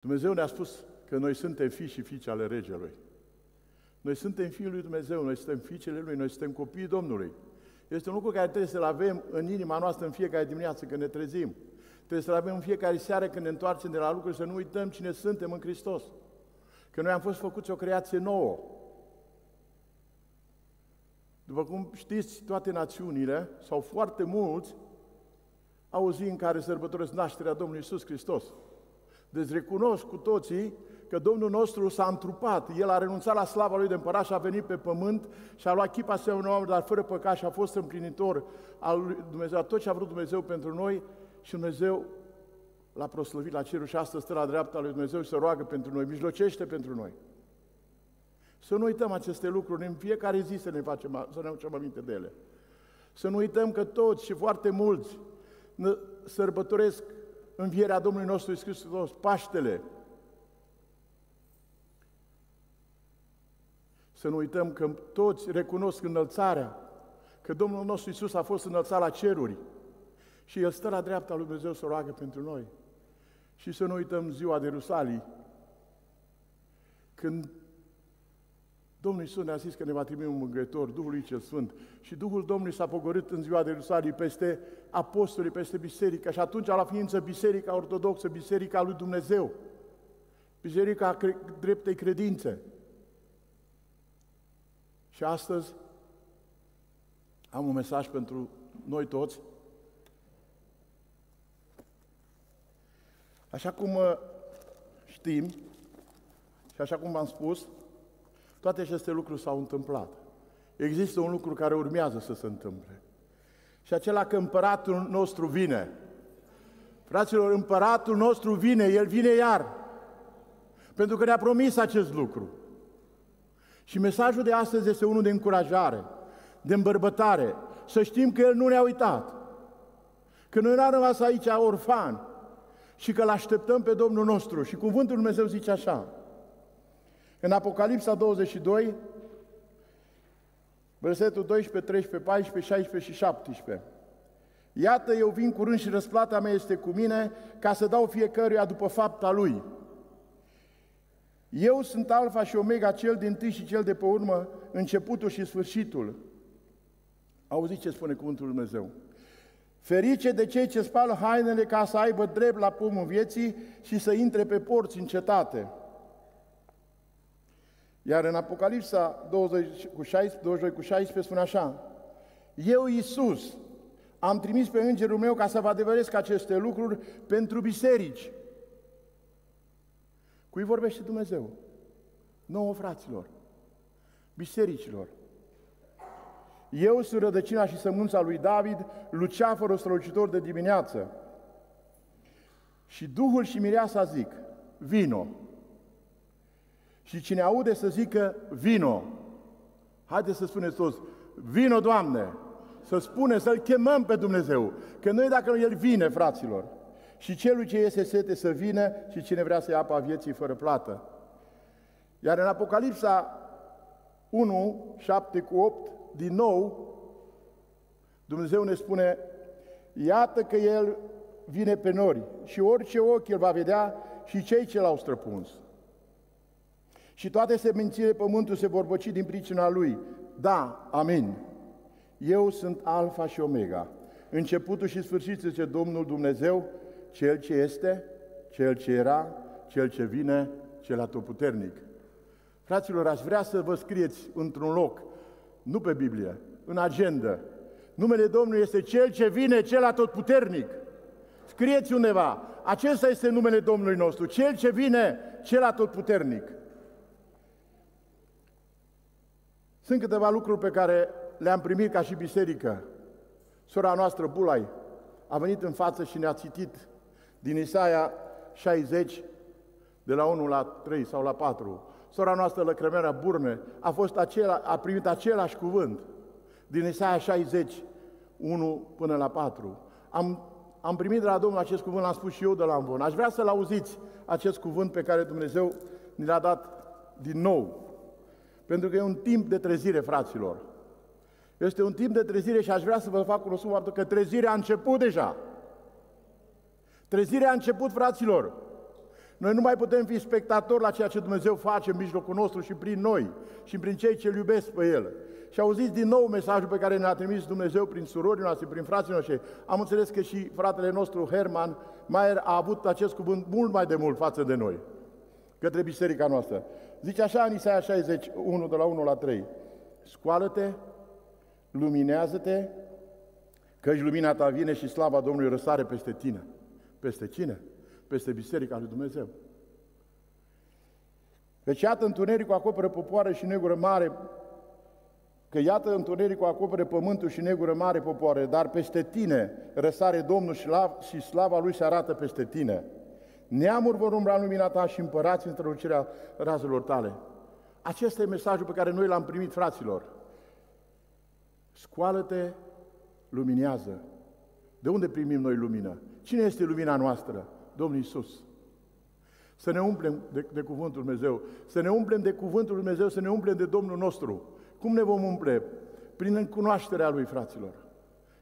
Dumnezeu ne-a spus că noi suntem fii și fiice ale Regelui. Noi suntem fiii lui Dumnezeu, noi suntem fiicele lui, noi suntem copiii Domnului. Este un lucru care trebuie să-l avem în inima noastră în fiecare dimineață când ne trezim. Trebuie să-l avem în fiecare seară când ne întoarcem de la lucruri, să nu uităm cine suntem în Hristos. Că noi am fost făcuți o creație nouă. După cum știți, toate națiunile, sau foarte mulți, au o zi în care sărbătoresc nașterea Domnului Isus Hristos. Deci recunosc cu toții că Domnul nostru s-a întrupat. El a renunțat la slava lui de împărat și a venit pe pământ și a luat chipa asemenea oameni, dar fără păcat și a fost împlinitor al lui Dumnezeu, tot ce a vrut Dumnezeu pentru noi și Dumnezeu l-a proslăvit la cerul și astăzi stă la dreapta lui Dumnezeu și se roagă pentru noi, mijlocește pentru noi. Să nu uităm aceste lucruri, în fiecare zi să ne facem, să ne facem aminte de ele. Să nu uităm că toți și foarte mulți sărbătoresc învierea Domnului nostru Iisus Hristos, Paștele. Să nu uităm că toți recunosc înălțarea, că Domnul nostru Iisus a fost înălțat la ceruri și El stă la dreapta lui Dumnezeu să roagă pentru noi. Și să nu uităm ziua de Rusalii, când Domnul Iisus ne-a zis că ne va trimite un mângâietor, Duhul lui cel Sfânt. Și Duhul Domnului s-a pogorât în ziua de Ierusalim peste apostolii, peste biserică. Și atunci a la ființă biserica ortodoxă, biserica lui Dumnezeu, biserica cre- dreptei credințe. Și astăzi am un mesaj pentru noi toți. Așa cum uh, știm și așa cum v-am spus, toate aceste lucruri s-au întâmplat. Există un lucru care urmează să se întâmple. Și acela că împăratul nostru vine. Fraților, împăratul nostru vine, el vine iar. Pentru că ne-a promis acest lucru. Și mesajul de astăzi este unul de încurajare, de îmbărbătare, să știm că El nu ne-a uitat, că noi n-am rămas aici orfani și că l-așteptăm pe Domnul nostru. Și cuvântul Dumnezeu zice așa, în Apocalipsa 22, versetul 12, 13, 14, 16 și 17. Iată, eu vin curând și răsplata mea este cu mine ca să dau fiecăruia după fapta lui. Eu sunt Alfa și Omega, cel din tâi și cel de pe urmă, începutul și sfârșitul. Auziți ce spune cuvântul Lui Dumnezeu. Ferice de cei ce spală hainele ca să aibă drept la pomul vieții și să intre pe porți în cetate. Iar în Apocalipsa 20 cu 16, 22 cu 16 spune așa, Eu, Iisus, am trimis pe îngerul meu ca să vă adevăresc aceste lucruri pentru biserici. Cui vorbește Dumnezeu? Nouă fraților, bisericilor. Eu sunt rădăcina și sămânța lui David, luceafărul strălucitor de dimineață. Și Duhul și Mireasa zic, vino. Și cine aude să zică, vino. Haideți să spuneți toți, vino, Doamne! Să spune, să-L chemăm pe Dumnezeu. Că noi dacă El vine, fraților, și celui ce este sete să vină și cine vrea să ia apa vieții fără plată. Iar în Apocalipsa 1, 7 cu 8, din nou, Dumnezeu ne spune, iată că El vine pe nori și orice ochi El va vedea și cei ce L-au străpuns. Și toate semințile pământului se vor băci din pricina Lui. Da, amin. Eu sunt Alfa și Omega, începutul și sfârșitul, zice Domnul Dumnezeu, Cel ce este, Cel ce era, Cel ce vine, Cel atotputernic. Fraților, aș vrea să vă scrieți într-un loc, nu pe Biblie, în agenda. Numele Domnului este Cel ce vine, Cel atotputernic. Scrieți undeva, acesta este numele Domnului nostru, Cel ce vine, Cel atotputernic. Sunt câteva lucruri pe care le-am primit ca și biserică. Sora noastră, Bulai, a venit în față și ne-a citit din Isaia 60, de la 1 la 3 sau la 4. Sora noastră, Lăcrămerea Burne, a, fost acela, a primit același cuvânt din Isaia 60, 1 până la 4. Am, am primit de la Domnul acest cuvânt, l-am spus și eu de la Învon. Aș vrea să-l auziți, acest cuvânt pe care Dumnezeu ni l-a dat din nou. Pentru că e un timp de trezire, fraților. Este un timp de trezire și aș vrea să vă fac cunoscut faptul că trezirea a început deja. Trezirea a început, fraților. Noi nu mai putem fi spectatori la ceea ce Dumnezeu face în mijlocul nostru și prin noi și prin cei ce îl iubesc pe El. Și auziți din nou mesajul pe care ne-a trimis Dumnezeu prin surorii noastre, prin frații noștri. Am înțeles că și fratele nostru Herman Maier a avut acest cuvânt mult mai de mult față de noi, către biserica noastră. Zice așa în Isaia 61, de la 1 la 3. Scoală-te, luminează-te, căci lumina ta vine și slava Domnului răsare peste tine. Peste cine? Peste Biserica lui Dumnezeu. Deci iată întunericul acoperă popoare și negură mare, că iată întunericul acoperă pământul și negură mare popoare, dar peste tine răsare Domnul și, la, și slava Lui se arată peste tine. Neamuri vor umbra în lumina ta și împărați în strălucirea razelor tale. Acesta e mesajul pe care noi l-am primit, fraților. Scoală-te, luminează. De unde primim noi lumină? Cine este lumina noastră? Domnul Isus. Să ne umplem de, de Cuvântul Dumnezeu, să ne umplem de Cuvântul Dumnezeu, să ne umplem de Domnul nostru. Cum ne vom umple? Prin cunoașterea Lui, fraților.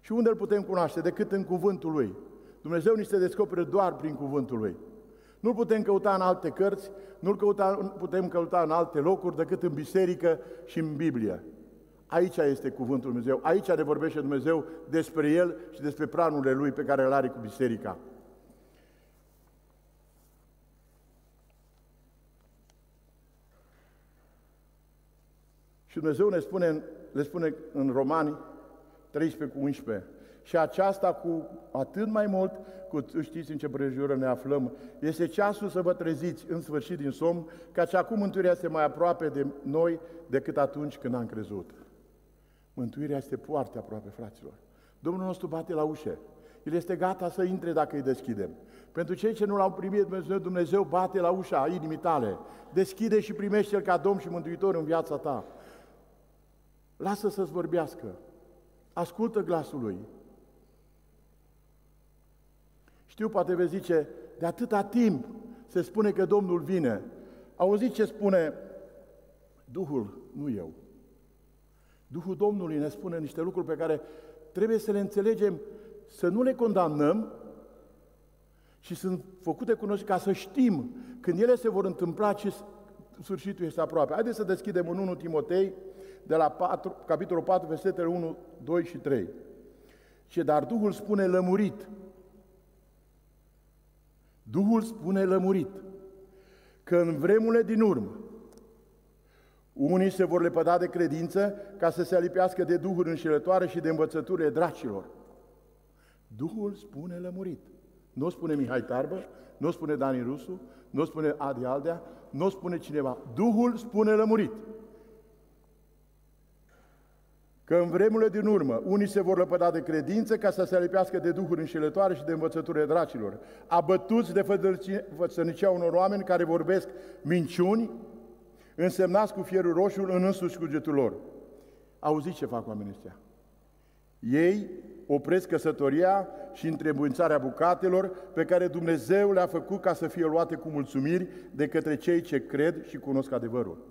Și unde îl putem cunoaște? Decât în Cuvântul Lui. Dumnezeu ni se descoperă doar prin Cuvântul Lui. Nu-L putem căuta în alte cărți, nu-L căuta, putem căuta în alte locuri decât în biserică și în Biblie. Aici este cuvântul Dumnezeu, aici ne vorbește Dumnezeu despre El și despre planurile Lui pe care le are cu biserica. Și Dumnezeu ne spune, le spune în Romani 13 cu 11, și aceasta cu atât mai mult, cu știți în ce prejură ne aflăm, este ceasul să vă treziți în sfârșit din somn, căci acum mântuirea este mai aproape de noi decât atunci când am crezut. Mântuirea este foarte aproape, fraților. Domnul nostru bate la ușă. El este gata să intre dacă îi deschidem. Pentru cei ce nu l-au primit Dumnezeu, Dumnezeu bate la ușa inimii tale. Deschide și primește-L ca Domn și Mântuitor în viața ta. Lasă să-ți vorbească. Ascultă glasul Lui. Știu, poate vei zice, de atâta timp se spune că Domnul vine. Auziți ce spune Duhul, nu eu. Duhul Domnului ne spune niște lucruri pe care trebuie să le înțelegem, să nu le condamnăm și sunt făcute cunoscute ca să știm când ele se vor întâmpla ce sfârșitul este aproape. Haideți să deschidem în 1 Timotei, de la 4, capitolul 4, versetele 1, 2 și 3. Ce dar Duhul spune lămurit. Duhul spune lămurit că în vremurile din urmă unii se vor lepăda de credință ca să se alipească de duhuri înșelătoare și de învățăturile dracilor. Duhul spune lămurit. Nu spune Mihai Tarbă, nu spune Dani Rusu, nu spune Adi Aldea, nu spune cineva. Duhul spune lămurit. Că în vremurile din urmă, unii se vor lăpăda de credință ca să se alipească de duhuri înșelătoare și de învățăturile dracilor, abătuți de fățărnicia unor oameni care vorbesc minciuni, însemnați cu fierul roșu în însuși cugetul lor. Auziți ce fac oamenii ăștia? Ei opresc căsătoria și întrebuințarea bucatelor pe care Dumnezeu le-a făcut ca să fie luate cu mulțumiri de către cei ce cred și cunosc adevărul.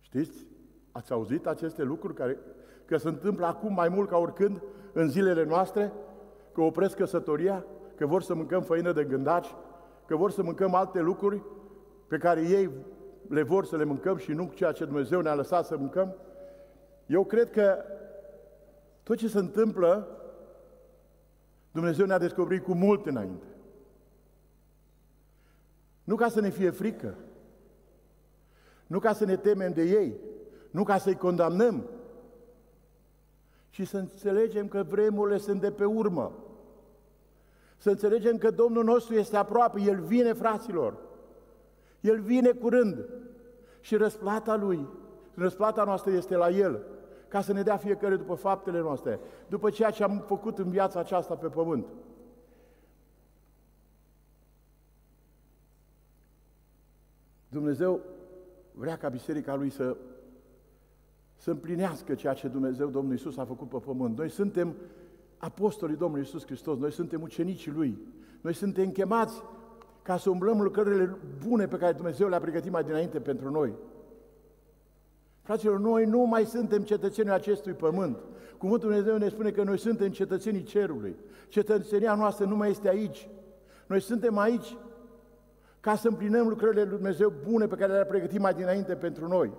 Știți? Ați auzit aceste lucruri care că se întâmplă acum mai mult ca oricând în zilele noastre? Că opresc căsătoria? Că vor să mâncăm făină de gândaci? Că vor să mâncăm alte lucruri? pe care ei le vor să le mâncăm și nu ceea ce Dumnezeu ne-a lăsat să mâncăm? Eu cred că tot ce se întâmplă, Dumnezeu ne-a descoperit cu mult înainte. Nu ca să ne fie frică, nu ca să ne temem de ei, nu ca să-i condamnăm, și să înțelegem că vremurile sunt de pe urmă. Să înțelegem că Domnul nostru este aproape, El vine, fraților. El vine curând și răsplata Lui, răsplata noastră este la El, ca să ne dea fiecare după faptele noastre, după ceea ce am făcut în viața aceasta pe pământ. Dumnezeu vrea ca biserica Lui să, să împlinească ceea ce Dumnezeu, Domnul Isus, a făcut pe pământ. Noi suntem apostolii Domnului Isus Hristos, noi suntem ucenicii Lui, noi suntem chemați ca să umblăm lucrările bune pe care Dumnezeu le-a pregătit mai dinainte pentru noi. Fraților, noi nu mai suntem cetățenii acestui pământ. Cuvântul Dumnezeu ne spune că noi suntem cetățenii cerului. Cetățenia noastră nu mai este aici. Noi suntem aici ca să împlinăm lucrările lui Dumnezeu bune pe care le-a pregătit mai dinainte pentru noi.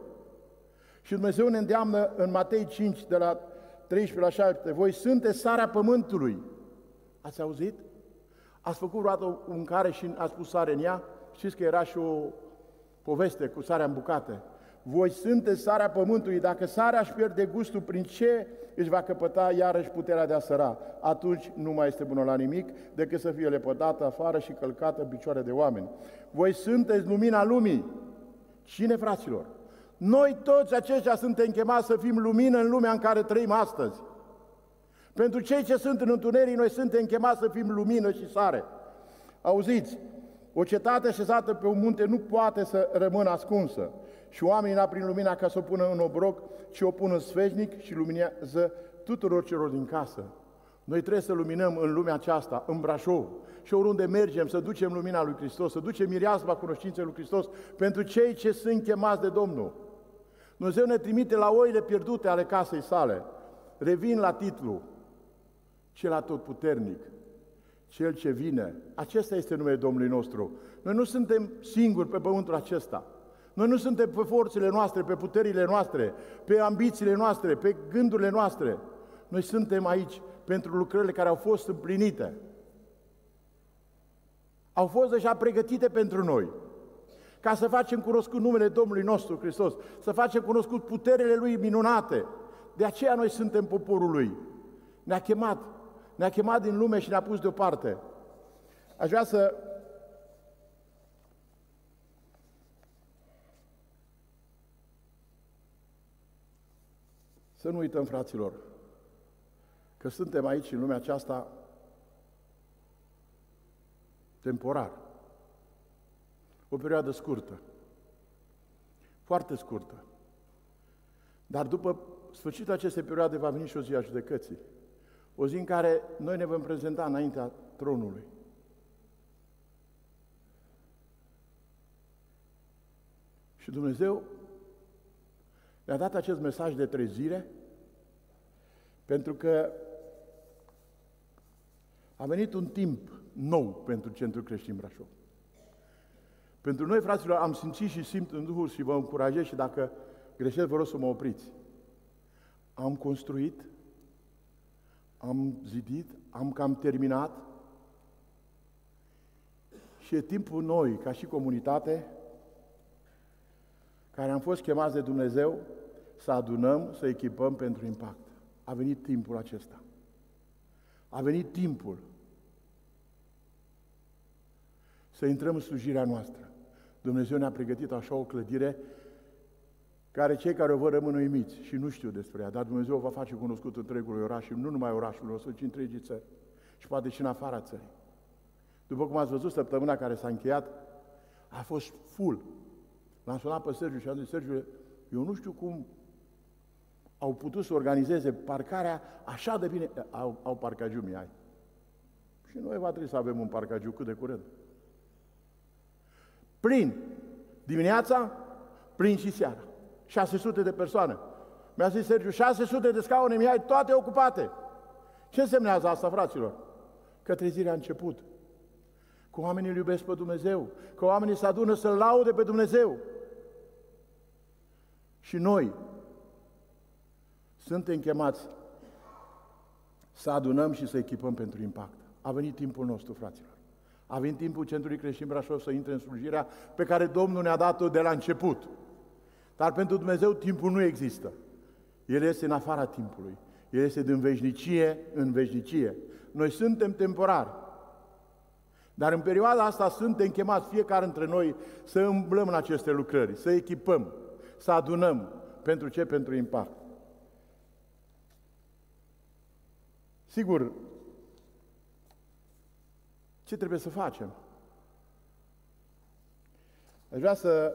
Și Dumnezeu ne îndeamnă în Matei 5, de la 13 la 7, voi sunteți sarea pământului. Ați auzit? Ați făcut vreodată o mâncare și ați pus sare în ea? Știți că era și o poveste cu sarea în bucate. Voi sunteți sarea pământului, dacă sarea își pierde gustul, prin ce își va căpăta iarăși puterea de a săra? Atunci nu mai este bună la nimic decât să fie lepădată afară și călcată în picioare de oameni. Voi sunteți lumina lumii. Cine, fraților? Noi toți aceștia suntem chemați să fim lumină în lumea în care trăim astăzi. Pentru cei ce sunt în întuneric, noi suntem chemați să fim lumină și sare. Auziți, o cetate așezată pe un munte nu poate să rămână ascunsă și oamenii n-a prin lumina ca să o pună în obroc, ci o pun în sfeșnic și luminează tuturor celor din casă. Noi trebuie să luminăm în lumea aceasta, în Brașov, și oriunde mergem, să ducem lumina lui Hristos, să ducem mireasma cunoștinței lui Hristos pentru cei ce sunt chemați de Domnul. Dumnezeu ne trimite la oile pierdute ale casei sale. Revin la titlu, cel atotputernic, cel ce vine. Acesta este numele Domnului nostru. Noi nu suntem singuri pe pământul acesta. Noi nu suntem pe forțele noastre, pe puterile noastre, pe ambițiile noastre, pe gândurile noastre. Noi suntem aici pentru lucrările care au fost împlinite. Au fost deja pregătite pentru noi ca să facem cunoscut numele Domnului nostru Hristos, să facem cunoscut puterile Lui minunate. De aceea noi suntem poporul Lui. Ne-a chemat, ne-a chemat din lume și ne-a pus deoparte. Aș vrea să Să nu uităm, fraților, că suntem aici, în lumea aceasta, temporar. O perioadă scurtă. Foarte scurtă. Dar după sfârșitul acestei perioade va veni și o zi a judecății. O zi în care noi ne vom prezenta înaintea tronului. Și Dumnezeu ne-a dat acest mesaj de trezire pentru că a venit un timp nou pentru Centrul Creștin Brașov. Pentru noi, fraților, am simțit și simt în Duhul și vă încurajez și dacă greșesc, vă rog să mă opriți. Am construit, am zidit, am cam terminat și e timpul noi, ca și comunitate, care am fost chemați de Dumnezeu să adunăm, să echipăm pentru impact. A venit timpul acesta. A venit timpul să intrăm în slujirea noastră. Dumnezeu ne-a pregătit așa o clădire care cei care o văd rămân uimiți și nu știu despre ea, dar Dumnezeu o va face cunoscut întregului oraș și nu numai orașul nostru, ci întregii țări și poate și în afara țării. După cum ați văzut, săptămâna care s-a încheiat a fost full. L-am sunat pe Sergiu și am zis, Sergiu, eu nu știu cum au putut să organizeze parcarea așa de bine. Au, au parcagiu ai. Și noi va trebui să avem un parcagiu cât de curând. Plin dimineața, plin și seara. 600 de persoane. Mi-a zis Sergiu, 600 de scaune mi ai toate ocupate. Ce însemnează asta, fraților? Că trezirea a început. Că oamenii îl iubesc pe Dumnezeu. Că oamenii se adună să-L laude pe Dumnezeu. Și noi suntem chemați să adunăm și să echipăm pentru impact. A venit timpul nostru, fraților. A venit timpul Centrului Creștin Brașov să intre în slujirea pe care Domnul ne-a dat-o de la început. Dar pentru Dumnezeu timpul nu există. El este în afara timpului. El este din veșnicie în veșnicie. Noi suntem temporari. Dar în perioada asta suntem chemați fiecare dintre noi să îmblăm în aceste lucrări, să echipăm, să adunăm. Pentru ce? Pentru impact. Sigur, ce trebuie să facem? Aș vrea să...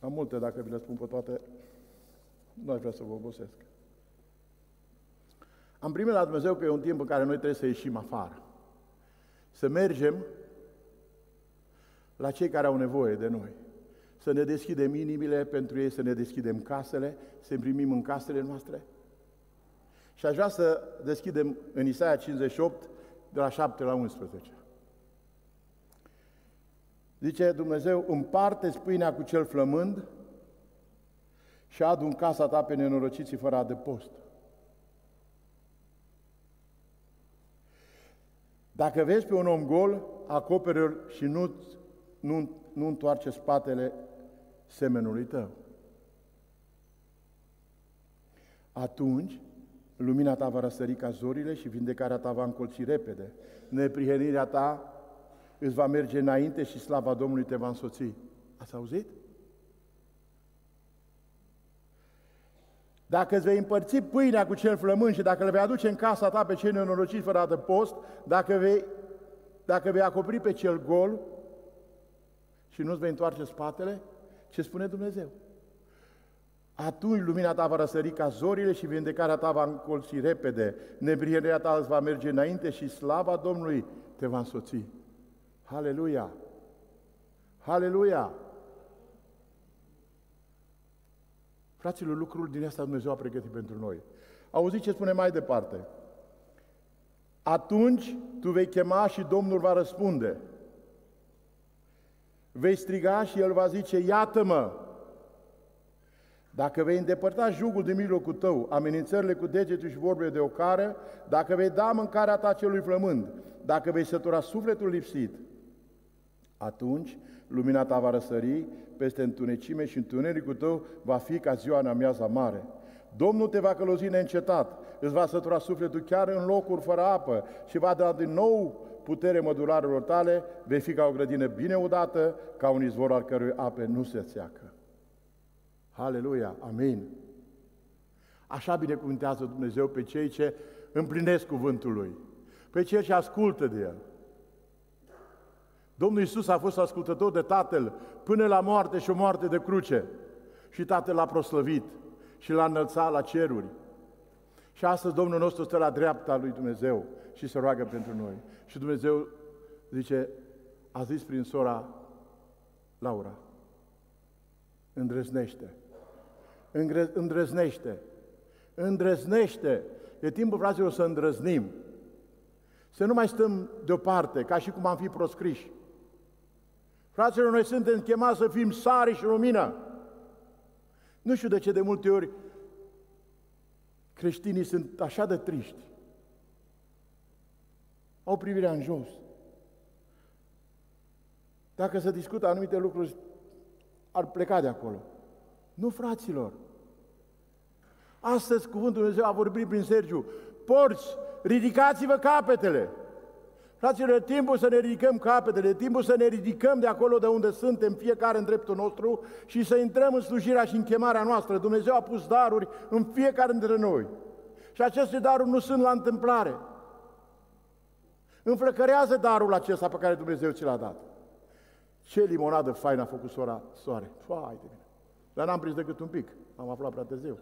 Am multe, dacă vi le spun pe toate, nu aș vrea să vă obosesc. Am primit la Dumnezeu că e un timp în care noi trebuie să ieșim afară. Să mergem la cei care au nevoie de noi. Să ne deschidem inimile pentru ei, să ne deschidem casele, să primim în casele noastre, și aș vrea să deschidem în Isaia 58, de la 7 la 11. Zice Dumnezeu, împarte pâinea cu cel flămând și adu în casa ta pe nenorociții fără adăpost. Dacă vezi pe un om gol, acoperi și nu, nu, nu întoarce spatele semenului tău. Atunci, lumina ta va răsări ca zorile și vindecarea ta va încolți repede. Neprihănirea ta îți va merge înainte și slava Domnului te va însoți. Ați auzit? Dacă îți vei împărți pâinea cu cel flământ și dacă le vei aduce în casa ta pe cei nenorociți fără post, dacă vei, dacă vei acoperi pe cel gol și nu-ți vei întoarce spatele, ce spune Dumnezeu? Atunci lumina ta va răsări ca zorile și vindecarea ta va încolți repede, nebrierea ta îți va merge înainte și slava Domnului te va însoți. Haleluia! Haleluia! Fraților, lucrul din asta Dumnezeu a pregătit pentru noi. Auziți ce spune mai departe. Atunci tu vei chema și Domnul va răspunde. Vei striga și El va zice, iată-mă! Dacă vei îndepărta jugul din mijlocul tău, amenințările cu degetul și vorbele de ocară, dacă vei da mâncarea ta celui flămând, dacă vei sătura sufletul lipsit, atunci lumina ta va răsări peste întunecime și întunericul tău va fi ca ziua în amiaza mare. Domnul te va călăuzi neîncetat, îți va sătura sufletul chiar în locuri fără apă și va da din nou putere mădularelor tale, vei fi ca o grădină bine udată, ca un izvor al cărui ape nu se țeacă. Haleluia, amin. Așa binecuvântează Dumnezeu pe cei ce împlinesc cuvântul Lui, pe cei ce ascultă de El. Domnul Iisus a fost ascultător de Tatăl până la moarte și o moarte de cruce. Și Tatăl l-a proslăvit și l-a înălțat la ceruri. Și astăzi Domnul nostru stă la dreapta lui Dumnezeu și se roagă pentru noi. Și Dumnezeu zice, a zis prin sora Laura, îndrăznește, îndrăznește, îndrăznește. E timpul, fraților, să îndrăznim. Să nu mai stăm deoparte, ca și cum am fi proscriși. Fraților, noi suntem chemați să fim sari și lumină. Nu știu de ce de multe ori creștinii sunt așa de triști. Au privirea în jos. Dacă se discută anumite lucruri, ar pleca de acolo. Nu, fraților. Astăzi cuvântul Dumnezeu a vorbit prin Sergiu. Porți, ridicați-vă capetele! Fraților, e timpul să ne ridicăm capetele, e timpul să ne ridicăm de acolo de unde suntem, fiecare în dreptul nostru și să intrăm în slujirea și în chemarea noastră. Dumnezeu a pus daruri în fiecare dintre noi. Și aceste daruri nu sunt la întâmplare. Înflăcărează darul acesta pe care Dumnezeu ți l-a dat. Ce limonadă faină a făcut sora Soare. Fai de mine. Dar n-am prins decât un pic. Am aflat prea târziu.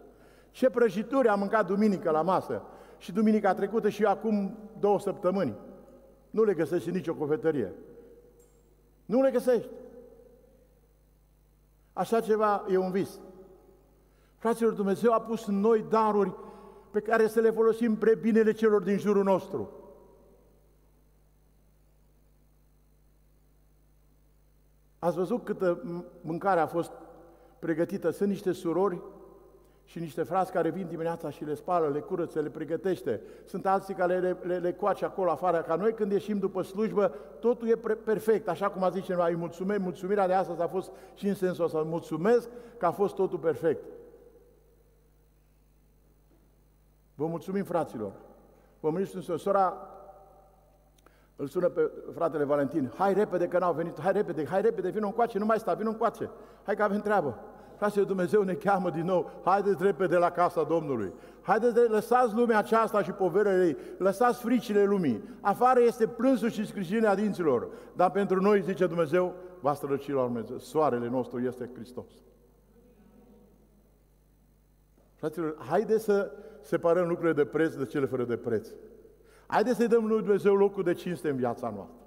Ce prăjituri am mâncat duminică la masă. Și duminica trecută și acum două săptămâni. Nu le găsești în nicio cofetărie. Nu le găsești. Așa ceva e un vis. Fraților, Dumnezeu a pus în noi daruri pe care să le folosim pre binele celor din jurul nostru. Ați văzut câtă mâncare a fost pregătită? Sunt niște surori și niște frați care vin dimineața și le spală, le curăță, le pregătește. Sunt alții care le, le, le coace acolo afară, ca noi când ieșim după slujbă, totul e perfect, așa cum a zis cineva, îi mulțumim, mulțumirea de astăzi a fost și în sensul ăsta, mulțumesc că a fost totul perfect. Vă mulțumim, fraților. Vă mulțumim, sora îl sună pe fratele Valentin, hai repede că n-au venit, hai repede, hai repede, vină încoace, nu mai sta, vină încoace, hai că avem treabă. Frate, Dumnezeu ne cheamă din nou, haideți repede la casa Domnului. Haideți, lăsați lumea aceasta și poverele ei, lăsați fricile lumii. Afară este plânsul și scrijirea dinților, dar pentru noi, zice Dumnezeu, va străluci la urmă. Soarele nostru este Hristos. Fraților, haideți să separăm lucrurile de preț de cele fără de preț. Haideți să-i dăm lui Dumnezeu locul de cinste în viața noastră.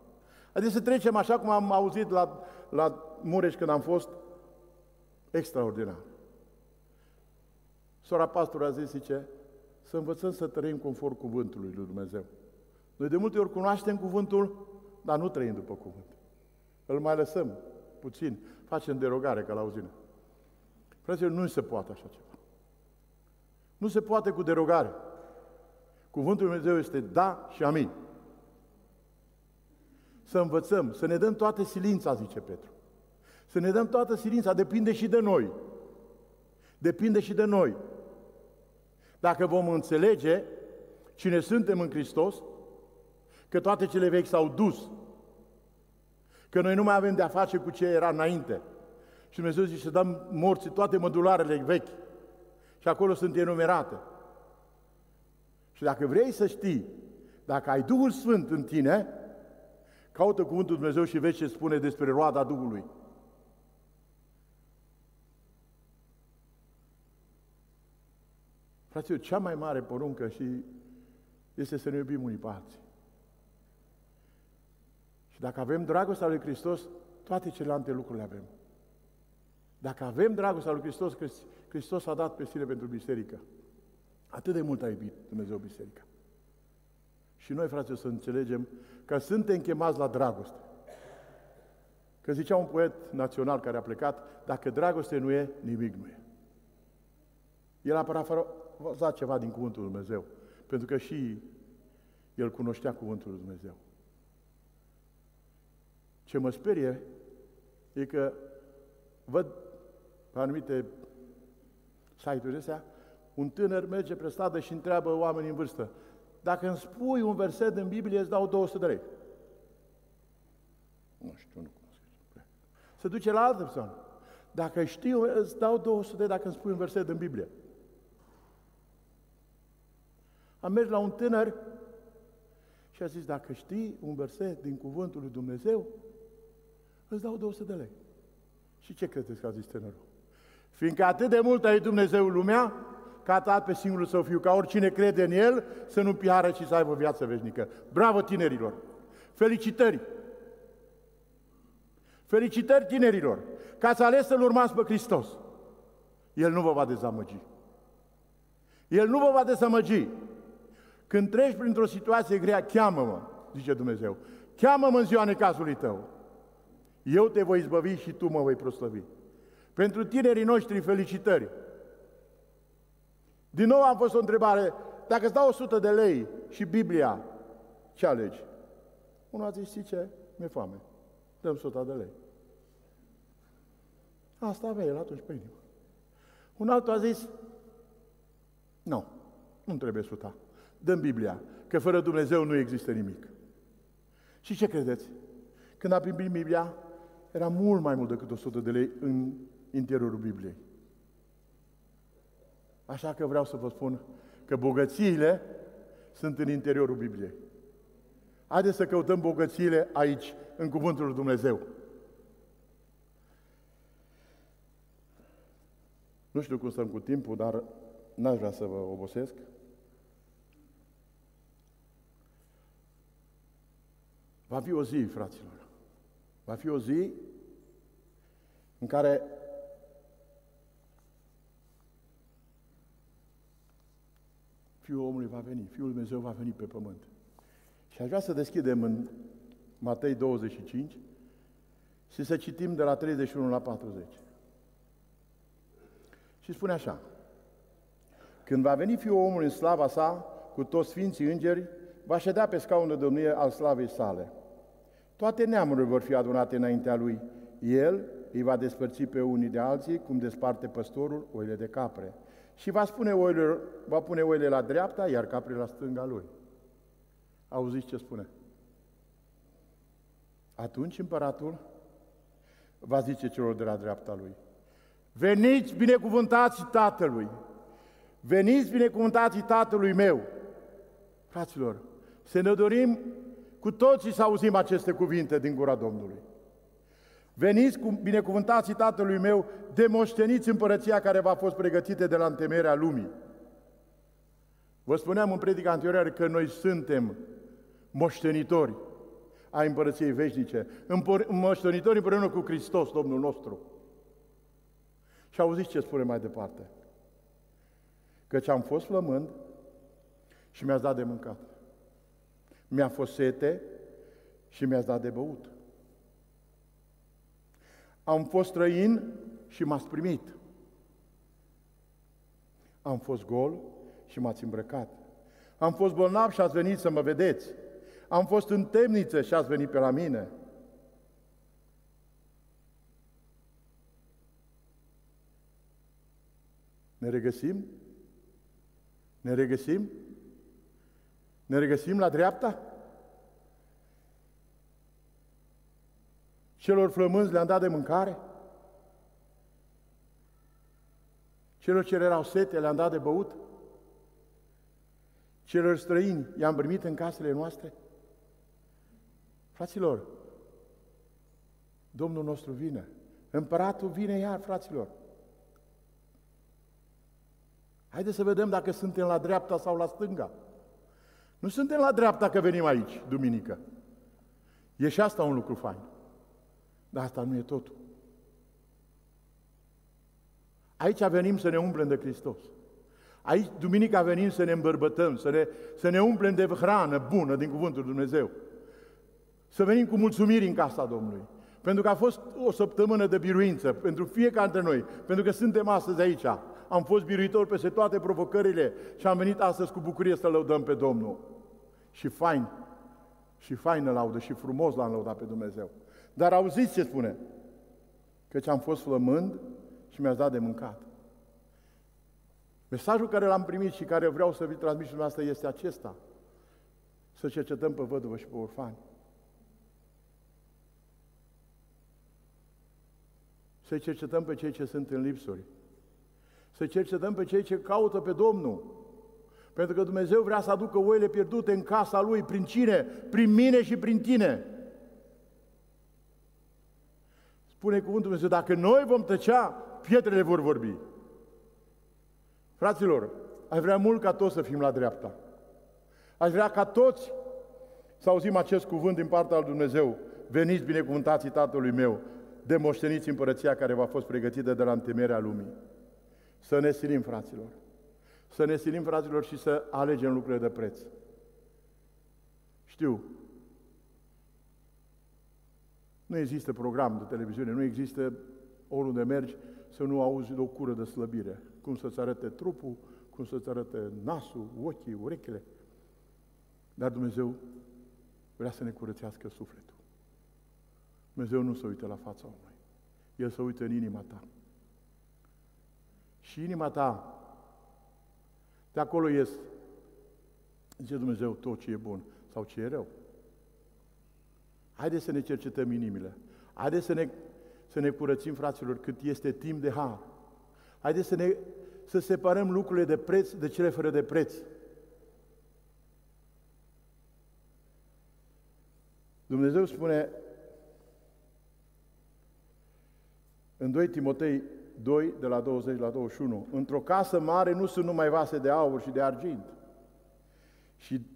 Haideți să trecem așa cum am auzit la, la Mureș când am fost, extraordinar. Sora pastor a zis, zice, să învățăm să trăim conform cuvântului lui Dumnezeu. Noi de multe ori cunoaștem cuvântul, dar nu trăim după cuvânt. Îl mai lăsăm puțin, facem derogare ca la uzină. Fraților, nu se poate așa ceva. Nu se poate cu derogare. Cuvântul Lui Dumnezeu este da și amin. Să învățăm, să ne dăm toată silința, zice Petru. Să ne dăm toată silința, depinde și de noi. Depinde și de noi. Dacă vom înțelege cine suntem în Hristos, că toate cele vechi s-au dus, că noi nu mai avem de-a face cu ce era înainte. Și Dumnezeu zice să dăm morții toate mădularele vechi. Și acolo sunt enumerate. Și dacă vrei să știi, dacă ai Duhul Sfânt în tine, caută Cuvântul Dumnezeu și vezi ce spune despre roada Duhului. Fraților, cea mai mare poruncă și este să ne iubim unii pe alții. Și dacă avem dragostea lui Hristos, toate celelalte lucruri le avem. Dacă avem dragostea lui Hristos, Hristos a dat pe sine pentru biserică. Atât de mult a iubit Dumnezeu biserica. Și noi, frate, să înțelegem că suntem chemați la dragoste. Că zicea un poet național care a plecat, dacă dragoste nu e, nimic nu e. El a parafrazat ceva din Cuvântul Lui Dumnezeu, pentru că și el cunoștea Cuvântul Lui Dumnezeu. Ce mă sperie e că văd pe anumite site-uri astea, un tânăr merge pe stradă și întreabă oamenii în vârstă, dacă îmi spui un verset din Biblie, îți dau 200 de lei. Nu știu, nu cunosc. Se duce la altă persoană. Dacă știu, îți dau 200 de lei dacă îmi spui un verset din Biblie. Am mers la un tânăr și a zis, dacă știi un verset din Cuvântul lui Dumnezeu, îți dau 200 de lei. Și ce credeți că a zis tânărul? Fiindcă atât de mult a Dumnezeu lumea, că a dat pe singurul său fiu, ca oricine crede în el, să nu piară, ci să aibă viață veșnică. Bravo tinerilor! Felicitări! Felicitări tinerilor! Că ați ales să-L urmați pe Hristos. El nu vă va dezamăgi. El nu vă va dezamăgi. Când treci printr-o situație grea, cheamă-mă, zice Dumnezeu. Cheamă-mă în ziua necazului tău. Eu te voi izbăvi și tu mă voi proslăvi. Pentru tinerii noștri, felicitări! Din nou am fost o întrebare, dacă îți dau 100 de lei și Biblia, ce alegi? Unul a zis, știi ce? Mi-e foame. Dăm 100 de lei. Asta avea el atunci pe inimă. Un altul a zis, nu, nu trebuie 100. Dăm Biblia, că fără Dumnezeu nu există nimic. Și ce credeți? Când a primit Biblia, era mult mai mult decât 100 de lei în interiorul Bibliei. Așa că vreau să vă spun că bogățiile sunt în interiorul Bibliei. Haideți să căutăm bogățiile aici, în Cuvântul lui Dumnezeu. Nu știu cum stăm cu timpul, dar n-aș vrea să vă obosesc. Va fi o zi, fraților. Va fi o zi în care Fiul omului va veni, Fiul Dumnezeu va veni pe pământ. Și aș vrea să deschidem în Matei 25 și să citim de la 31 la 40. Și spune așa, când va veni Fiul omului în slava sa, cu toți sfinții îngeri, va ședea pe scaunul de domnie al slavei sale. Toate neamurile vor fi adunate înaintea lui. El îi va despărți pe unii de alții, cum desparte păstorul oile de capre și va, spune oile, va pune oile la dreapta, iar capre la stânga lui. Auziți ce spune? Atunci împăratul va zice celor de la dreapta lui, veniți binecuvântați Tatălui, veniți binecuvântați Tatălui meu. Fraților, să ne dorim cu toții să auzim aceste cuvinte din gura Domnului. Veniți cu binecuvântații Tatălui meu, demoșteniți împărăția care v-a fost pregătită de la întemerea lumii. Vă spuneam în predica anterioară că noi suntem moștenitori a împărăției veșnice, moștenitori împreună cu Hristos, Domnul nostru. Și auziți ce spune mai departe. Căci am fost flămând și mi-ați dat de mâncat. Mi-a fost sete și mi-ați dat de băut. Am fost străin și m-ați primit. Am fost gol și m-ați îmbrăcat. Am fost bolnav și ați venit să mă vedeți. Am fost în temniță și ați venit pe la mine. Ne regăsim? Ne regăsim? Ne regăsim la dreapta? Celor flămânzi le-am dat de mâncare? Celor ce erau sete le-am dat de băut? Celor străini i-am primit în casele noastre? Fraților, Domnul nostru vine. Împăratul vine iar, fraților. Haideți să vedem dacă suntem la dreapta sau la stânga. Nu suntem la dreapta că venim aici, duminică. E și asta un lucru fain. Dar asta nu e totul. Aici venim să ne umplem de Hristos. Aici, duminica, venim să ne îmbărbătăm, să ne, să ne umplem de hrană bună din Cuvântul Dumnezeu. Să venim cu mulțumiri în casa Domnului. Pentru că a fost o săptămână de biruință pentru fiecare dintre noi, pentru că suntem astăzi aici. Am fost biruitori peste toate provocările și am venit astăzi cu bucurie să lăudăm pe Domnul. Și fain, și faină laudă, și frumos l-am lăudat pe Dumnezeu. Dar auziți ce spune? Căci am fost flămând și mi-ați dat de mâncat. Mesajul care l-am primit și care vreau să vi transmit și dumneavoastră este acesta. Să cercetăm pe văduvă și pe orfani. Să cercetăm pe cei ce sunt în lipsuri. Să cercetăm pe cei ce caută pe Domnul. Pentru că Dumnezeu vrea să aducă oile pierdute în casa Lui. Prin cine? Prin mine și prin tine. Spune cuvântul Dumnezeu, dacă noi vom tăcea, pietrele vor vorbi. Fraților, aș vrea mult ca toți să fim la dreapta. Aș vrea ca toți să auzim acest cuvânt din partea lui Dumnezeu. Veniți binecuvântații Tatălui meu, de moșteniți împărăția care v-a fost pregătită de la întemerea lumii. Să ne silim, fraților. Să ne silim, fraților, și să alegem lucrurile de preț. Știu, nu există program de televiziune, nu există oriunde mergi să nu auzi o cură de slăbire. Cum să-ți arate trupul, cum să-ți arate nasul, ochii, urechile. Dar Dumnezeu vrea să ne curățească sufletul. Dumnezeu nu se uită la fața omului. El se uită în inima ta. Și inima ta, de acolo ies, zice Dumnezeu, tot ce e bun sau ce e rău. Haideți să ne cercetăm inimile. Haideți să ne, să ne curățim, fraților, cât este timp de har. Haideți să, ne, să separăm lucrurile de preț de cele fără de preț. Dumnezeu spune în 2 Timotei 2, de la 20 la 21, într-o casă mare nu sunt numai vase de aur și de argint, și,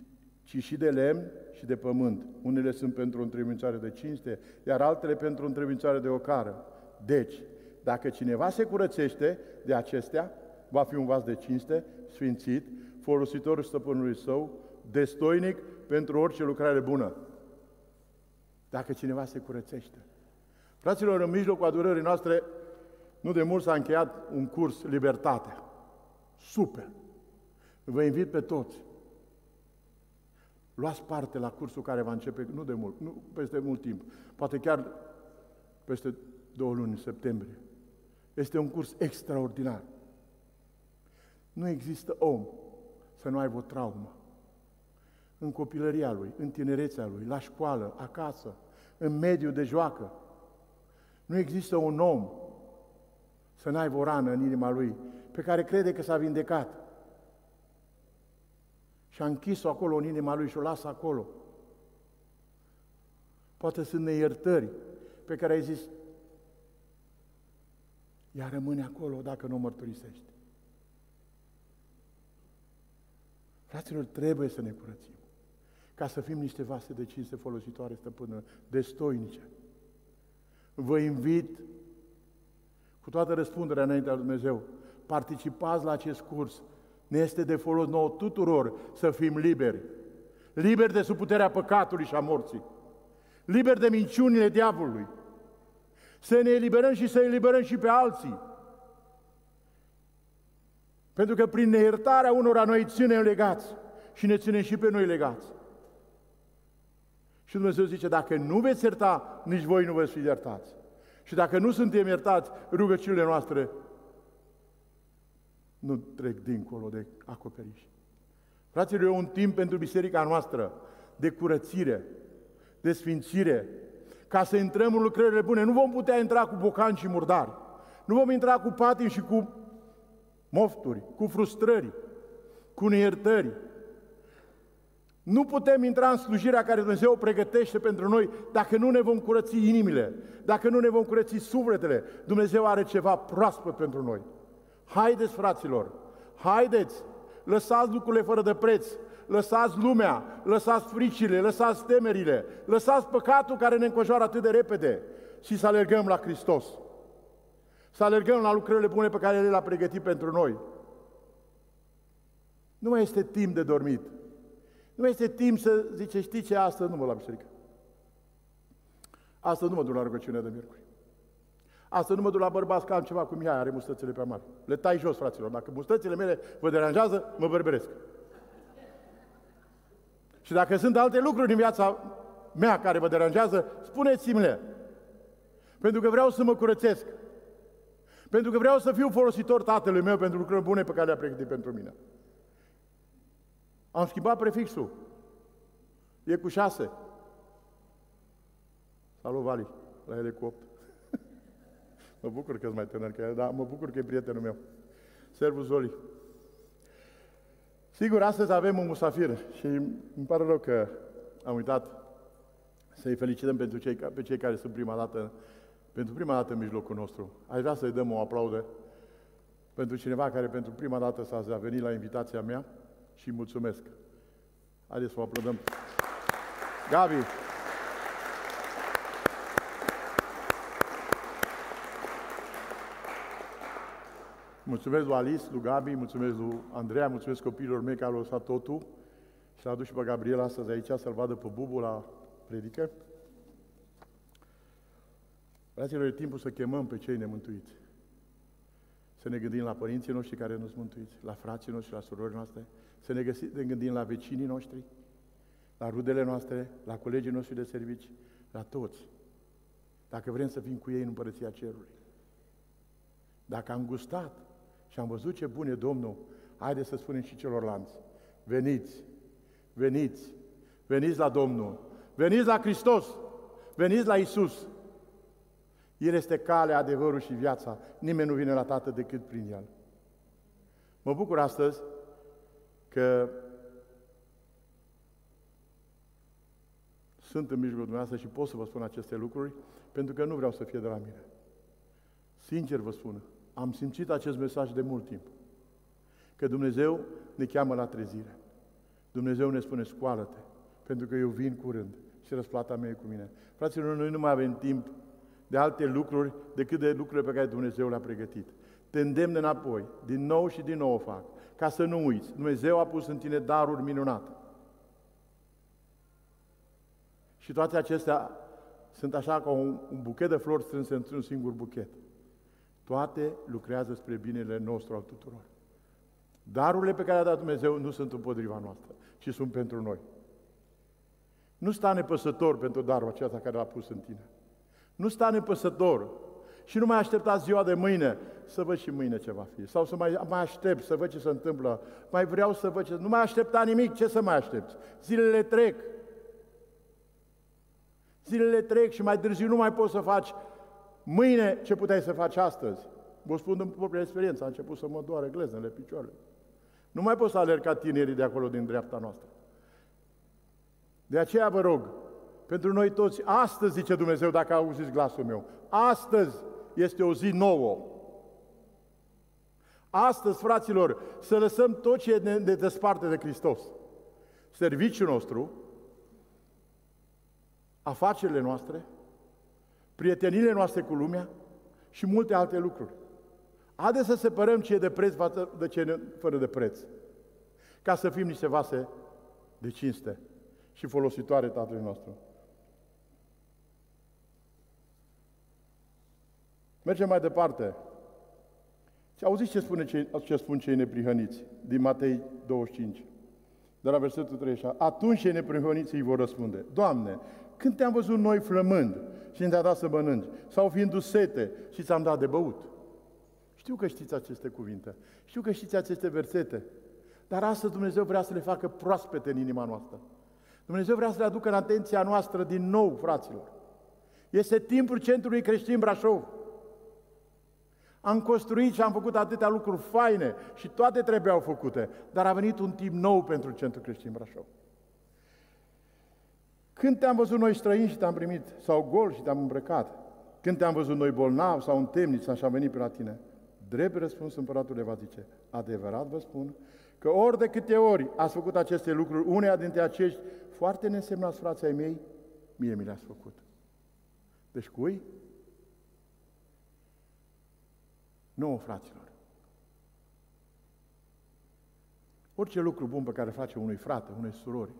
ci și de lemn și de pământ. Unele sunt pentru o întrebuințare de cinste, iar altele pentru o întrebuințare de ocară. Deci, dacă cineva se curățește de acestea, va fi un vas de cinste, sfințit, folositor stăpânului său, destoinic pentru orice lucrare bună. Dacă cineva se curățește. Fraților, în mijlocul adurării noastre, nu de mult s-a încheiat un curs Libertatea. Super! Vă invit pe toți. Luați parte la cursul care va începe, nu de mult, nu peste mult timp, poate chiar peste două luni, în septembrie. Este un curs extraordinar. Nu există om să nu aibă o traumă. În copilăria lui, în tinerețea lui, la școală, acasă, în mediul de joacă. Nu există un om să n-aibă o rană în inima lui pe care crede că s-a vindecat. Și a închis-o acolo în inima lui și o lasă acolo. Poate sunt neiertări pe care ai zis, ea rămâne acolo dacă nu o mărturisești. Fraților, trebuie să ne curățim ca să fim niște vase de cinste folositoare, stăpână, destoinice. Vă invit cu toată răspunderea înaintea lui Dumnezeu, participați la acest curs. Ne este de folos nouă tuturor să fim liberi. liberi de sub puterea păcatului și a morții, liberi de minciunile diavolului, să ne eliberăm și să eliberăm și pe alții. Pentru că prin neiertarea unora noi ținem legați și ne ținem și pe noi legați. Și Dumnezeu zice, dacă nu veți ierta, nici voi nu veți fi iertați. Și dacă nu suntem iertați, rugăciunile noastre nu trec dincolo de acoperiș. Fraților, e un timp pentru biserica noastră de curățire, de sfințire, ca să intrăm în lucrările bune. Nu vom putea intra cu bocani și murdari. Nu vom intra cu patim și cu mofturi, cu frustrări, cu neiertări. Nu putem intra în slujirea care Dumnezeu o pregătește pentru noi dacă nu ne vom curăți inimile, dacă nu ne vom curăți sufletele. Dumnezeu are ceva proaspăt pentru noi. Haideți, fraților, haideți, lăsați lucrurile fără de preț, lăsați lumea, lăsați fricile, lăsați temerile, lăsați păcatul care ne înconjoară atât de repede și să alergăm la Hristos. Să alergăm la lucrările bune pe care Le-a pregătit pentru noi. Nu mai este timp de dormit. Nu mai este timp să zice, știi ce, astăzi nu mă la biserică. Astăzi nu mă duc la rugăciunea de miercuri. Astăzi nu mă duc la bărbați că am ceva cu Mihai, are mustățile pe mari. Le tai jos, fraților. Dacă mustățile mele vă deranjează, mă bărberesc. Și dacă sunt alte lucruri în viața mea care vă deranjează, spuneți-mi-le. Pentru că vreau să mă curățesc. Pentru că vreau să fiu folositor tatălui meu pentru lucruri bune pe care le-a pregătit pentru mine. Am schimbat prefixul. E cu șase. Salut, Vali. La ele cu opt. mă bucur că mai tânăr că el, dar mă bucur că e prietenul meu. Servus Zoli. Sigur, astăzi avem un musafir și îmi pare rău că am uitat să-i felicităm pentru cei, pe cei care sunt prima dată, pentru prima dată în mijlocul nostru. Aș vrea să-i dăm o aplaudă pentru cineva care pentru prima dată s-a venit la invitația mea și mulțumesc. Haideți să o aplaudăm. Gabi! Mulțumesc lui Alice, lui Gabi, mulțumesc lui Andreea, mulțumesc copiilor mei care au lăsat totul și l-a adus și pe Gabriela astăzi aici să-l vadă pe Bubu la predică. Fraților, e timpul să chemăm pe cei nemântuiți. Să ne gândim la părinții noștri care nu sunt mântuiți, la frații noștri, la surorile noastre, să ne, găsi, ne gândim la vecinii noștri, la rudele noastre, la colegii noștri de servici, la toți. Dacă vrem să fim cu ei în Împărăția Cerului. Dacă am gustat și am văzut ce bun e Domnul, haideți să spunem și celorlalți, veniți, veniți, veniți la Domnul, veniți la Hristos, veniți la Isus. El este calea, adevărul și viața. Nimeni nu vine la Tatăl decât prin El. Mă bucur astăzi că sunt în mijlocul dumneavoastră și pot să vă spun aceste lucruri, pentru că nu vreau să fie de la mine. Sincer vă spun, am simțit acest mesaj de mult timp. Că Dumnezeu ne cheamă la trezire. Dumnezeu ne spune, scoală-te, pentru că eu vin curând și răsplata mea e cu mine. Fraților, noi nu mai avem timp de alte lucruri decât de lucrurile pe care Dumnezeu le-a pregătit. Te îndemn înapoi, din nou și din nou o fac, ca să nu uiți. Dumnezeu a pus în tine daruri minunate. Și toate acestea sunt așa ca un, un buchet de flori strânse într-un singur buchet. Toate lucrează spre binele nostru al tuturor. Darurile pe care le-a dat Dumnezeu nu sunt împotriva noastră, ci sunt pentru noi. Nu sta nepăsător pentru darul acesta care l-a pus în tine. Nu sta nepăsător și nu mai aștepta ziua de mâine să văd și mâine ce va fi. Sau să mai, mai aștept să văd ce se întâmplă. Mai vreau să văd ce... Nu mai aștepta nimic, ce să mai aștepți? Zilele trec. Zilele trec și mai târziu nu mai poți să faci Mâine ce puteai să faci astăzi? Vă spun din propria experiență, a început să mă doare gleznele, picioarele. Nu mai pot să alerg ca tinerii de acolo din dreapta noastră. De aceea vă rog, pentru noi toți, astăzi, zice Dumnezeu, dacă auziți glasul meu, astăzi este o zi nouă. Astăzi, fraților, să lăsăm tot ce ne, ne desparte de Hristos. Serviciul nostru, afacerile noastre, prietenile noastre cu lumea și multe alte lucruri. Haideți să separăm ce e de preț față de ce e fără de preț. Ca să fim niște vase de cinste și folositoare Tatălui nostru. Mergem mai departe. Și auziți ce, spune cei, ce spun cei neprihăniți din Matei 25, de la versetul 36. Atunci cei neprihăniți îi vor răspunde, Doamne, când te-am văzut noi flămând și ne-a dat să mănânci, sau fiindu sete și ți-am dat de băut? Știu că știți aceste cuvinte, știu că știți aceste versete, dar astăzi Dumnezeu vrea să le facă proaspete în inima noastră. Dumnezeu vrea să le aducă în atenția noastră din nou, fraților. Este timpul Centrului Creștin Brașov. Am construit și am făcut atâtea lucruri faine și toate trebuiau făcute, dar a venit un timp nou pentru Centrul Creștin Brașov. Când te-am văzut noi străini și te-am primit, sau gol și te-am îmbrăcat, când te-am văzut noi bolnavi sau în temniță și am venit pe la tine, drept răspuns împăratul le va zice, adevărat vă spun că ori de câte ori ați făcut aceste lucruri, uneia dintre acești foarte nesemnați frații ai mei, mie mi le-ați făcut. Deci cui? Nu, fraților. Orice lucru bun pe care face unui frate, unei surori,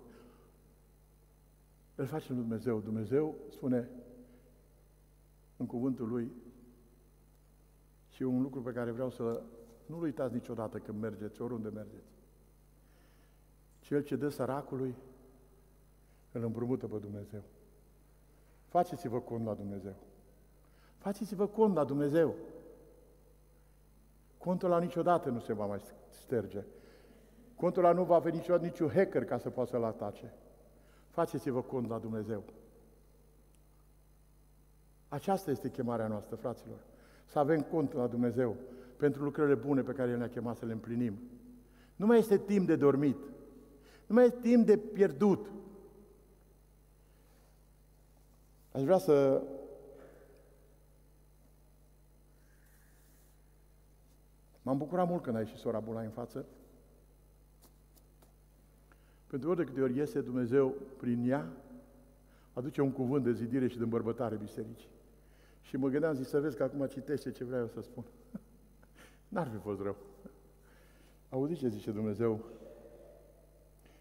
îl face lui Dumnezeu. Dumnezeu spune în cuvântul Lui și un lucru pe care vreau să nu-l uitați niciodată când mergeți, oriunde mergeți. Cel ce dă săracului, îl împrumută pe Dumnezeu. Faceți-vă cont la Dumnezeu. Faceți-vă cont la Dumnezeu. Contul la niciodată nu se va mai sterge. Contul la nu va veni niciodată niciun hacker ca să poată să-l atace. Faceți-vă cont la Dumnezeu. Aceasta este chemarea noastră, fraților. Să avem cont la Dumnezeu pentru lucrurile bune pe care El ne-a chemat să le împlinim. Nu mai este timp de dormit. Nu mai este timp de pierdut. Aș vrea să M-am bucurat mult când a ieșit sora Bulai în față. Pentru ori de câte ori iese Dumnezeu prin ea, aduce un cuvânt de zidire și de îmbărbătare bisericii. Și mă gândeam, zic, să vezi că acum citește ce vreau să spun. N-ar fi fost rău. Auziți ce zice Dumnezeu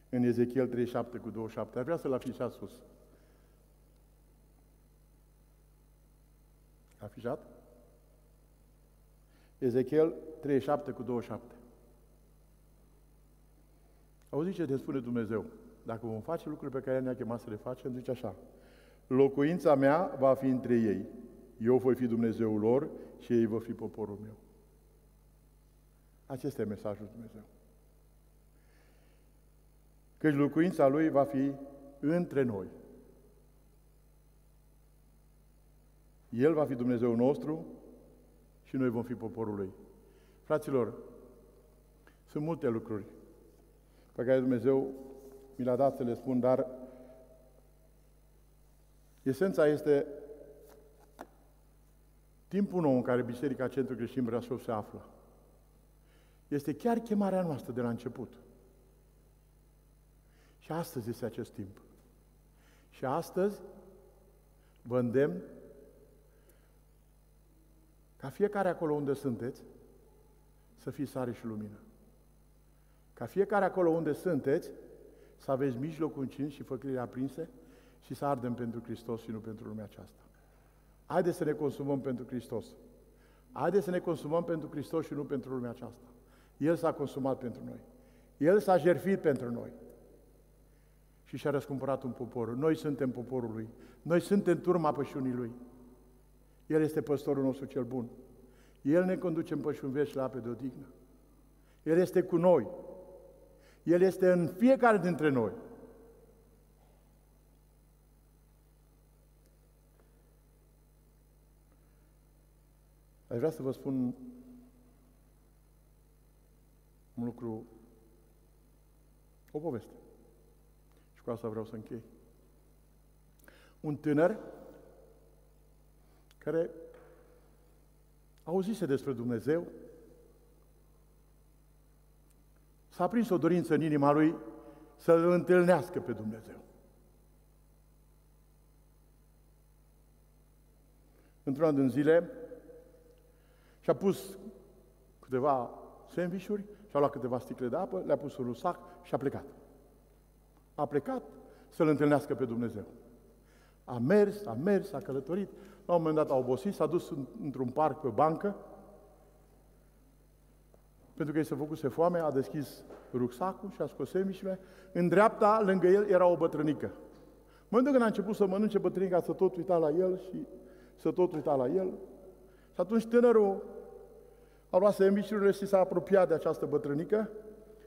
în Ezechiel 37 cu 27. Ar vrea să-l afișați sus. Afișat? Ezechiel 37 cu 27. Auziți ce ne spune Dumnezeu? Dacă vom face lucruri pe care ne-a chemat să le facem, zice așa. Locuința mea va fi între ei. Eu voi fi Dumnezeul lor și ei vor fi poporul meu. Acesta e mesajul Dumnezeu. Căci locuința Lui va fi între noi. El va fi Dumnezeul nostru și noi vom fi poporul Lui. Fraților, sunt multe lucruri pe care Dumnezeu mi le-a dat să le spun, dar esența este timpul nou în care Biserica Centru Creștin Brașov se află. Este chiar chemarea noastră de la început. Și astăzi este acest timp. Și astăzi vă îndemn ca fiecare acolo unde sunteți să fiți sare și lumină. Ca fiecare acolo unde sunteți să aveți mijlocul încins și făcrile aprinse și să ardem pentru Hristos și nu pentru lumea aceasta. Haideți să ne consumăm pentru Hristos. Haideți să ne consumăm pentru Hristos și nu pentru lumea aceasta. El s-a consumat pentru noi. El s-a jertfit pentru noi. Și și-a răscumpărat un popor. Noi suntem poporul Lui. Noi suntem turma pășunii Lui. El este păstorul nostru cel bun. El ne conduce în pășuni vești la ape de odihnă. El este cu noi. El este în fiecare dintre noi. Aș vrea să vă spun un lucru, o poveste. Și cu asta vreau să închei. Un tânăr care auzise despre Dumnezeu, s-a prins o dorință în inima lui să-L întâlnească pe Dumnezeu. Într-un an din zile și-a pus câteva sandvișuri și-a luat câteva sticle de apă, le-a pus în un sac și a plecat. A plecat să-L întâlnească pe Dumnezeu. A mers, a mers, a călătorit, la un moment dat a obosit, s-a dus într-un parc pe bancă, pentru că i se făcuse foame, a deschis rucsacul și a scos semișile. În dreapta, lângă el, era o bătrânică. În momentul când a început să mănânce bătrânica, să tot uita la el și să tot uita la el. Și atunci tânărul a luat semișurile și s-a apropiat de această bătrânică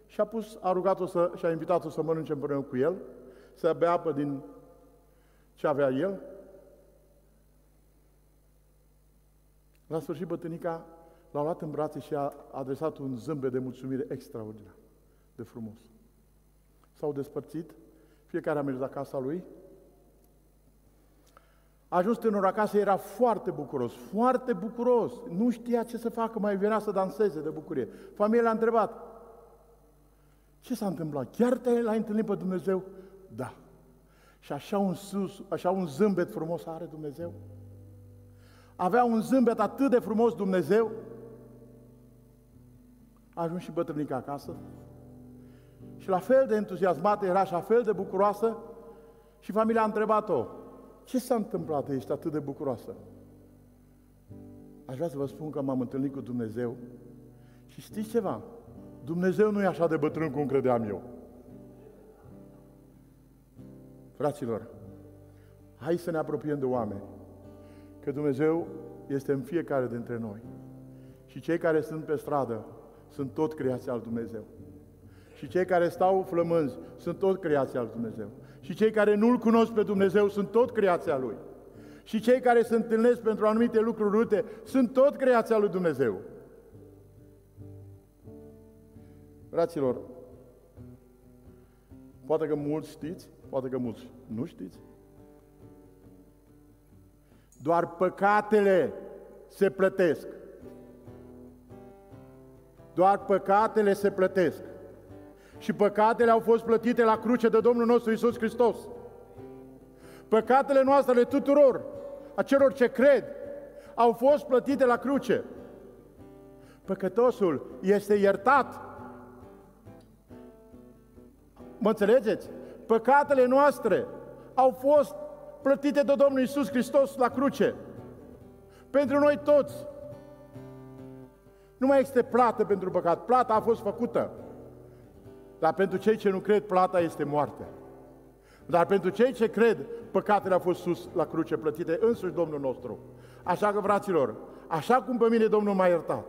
și a pus, a rugat-o să, și a invitat-o să mănânce împreună cu el, să bea apă din ce avea el. La sfârșit, bătrânica l-a luat în brațe și a adresat un zâmbet de mulțumire extraordinar, de frumos. S-au despărțit, fiecare a mers la casa lui. A ajuns tânărul acasă, era foarte bucuros, foarte bucuros. Nu știa ce să facă, mai venea să danseze de bucurie. Familia l-a întrebat, ce s-a întâmplat? Chiar te l-ai întâlnit pe Dumnezeu? Da. Și așa un, sus, așa un zâmbet frumos are Dumnezeu? Avea un zâmbet atât de frumos Dumnezeu? A ajuns și bătrânica acasă. Și la fel de entuziasmată era și la fel de bucuroasă și familia a întrebat-o, ce s-a întâmplat, ești atât de bucuroasă? Aș vrea să vă spun că m-am întâlnit cu Dumnezeu și știți ceva? Dumnezeu nu e așa de bătrân cum credeam eu. Fraților, hai să ne apropiem de oameni, că Dumnezeu este în fiecare dintre noi. Și cei care sunt pe stradă sunt tot creația al Dumnezeu. Și cei care stau flămânzi sunt tot creația al Dumnezeu. Și cei care nu-L cunosc pe Dumnezeu sunt tot creația Lui. Și cei care se întâlnesc pentru anumite lucruri rute sunt tot creația lui Dumnezeu. Fraților, poate că mulți știți, poate că mulți nu știți. Doar păcatele se plătesc. Doar păcatele se plătesc. Și păcatele au fost plătite la cruce de Domnul nostru Isus Hristos. Păcatele noastre ale tuturor, a celor ce cred, au fost plătite la cruce. Păcătosul este iertat. Mă înțelegeți? Păcatele noastre au fost plătite de Domnul Isus Hristos la cruce. Pentru noi toți. Nu mai este plată pentru păcat. Plata a fost făcută. Dar pentru cei ce nu cred, plata este moarte. Dar pentru cei ce cred, păcatele au fost sus la cruce, plătite însuși Domnul nostru. Așa că, fraților, așa cum pe mine Domnul m-a iertat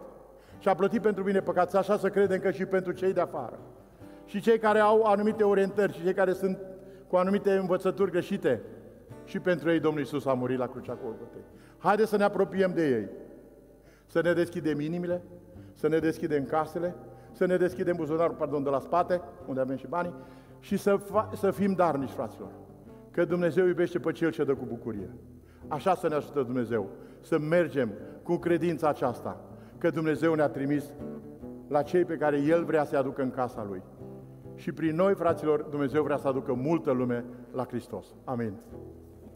și a plătit pentru mine păcați, așa să credem că și pentru cei de afară. Și cei care au anumite orientări și cei care sunt cu anumite învățături greșite, și pentru ei Domnul Iisus a murit la crucea Golgotei. Haideți să ne apropiem de ei, să ne deschidem inimile, să ne deschidem casele, să ne deschidem buzunarul, pardon, de la spate, unde avem și banii, și să, fa- să fim darnici, fraților. Că Dumnezeu iubește pe Cel ce dă cu bucurie. Așa să ne ajută Dumnezeu, să mergem cu credința aceasta, că Dumnezeu ne-a trimis la cei pe care El vrea să-i aducă în casa Lui. Și prin noi, fraților, Dumnezeu vrea să aducă multă lume la Hristos. Amin.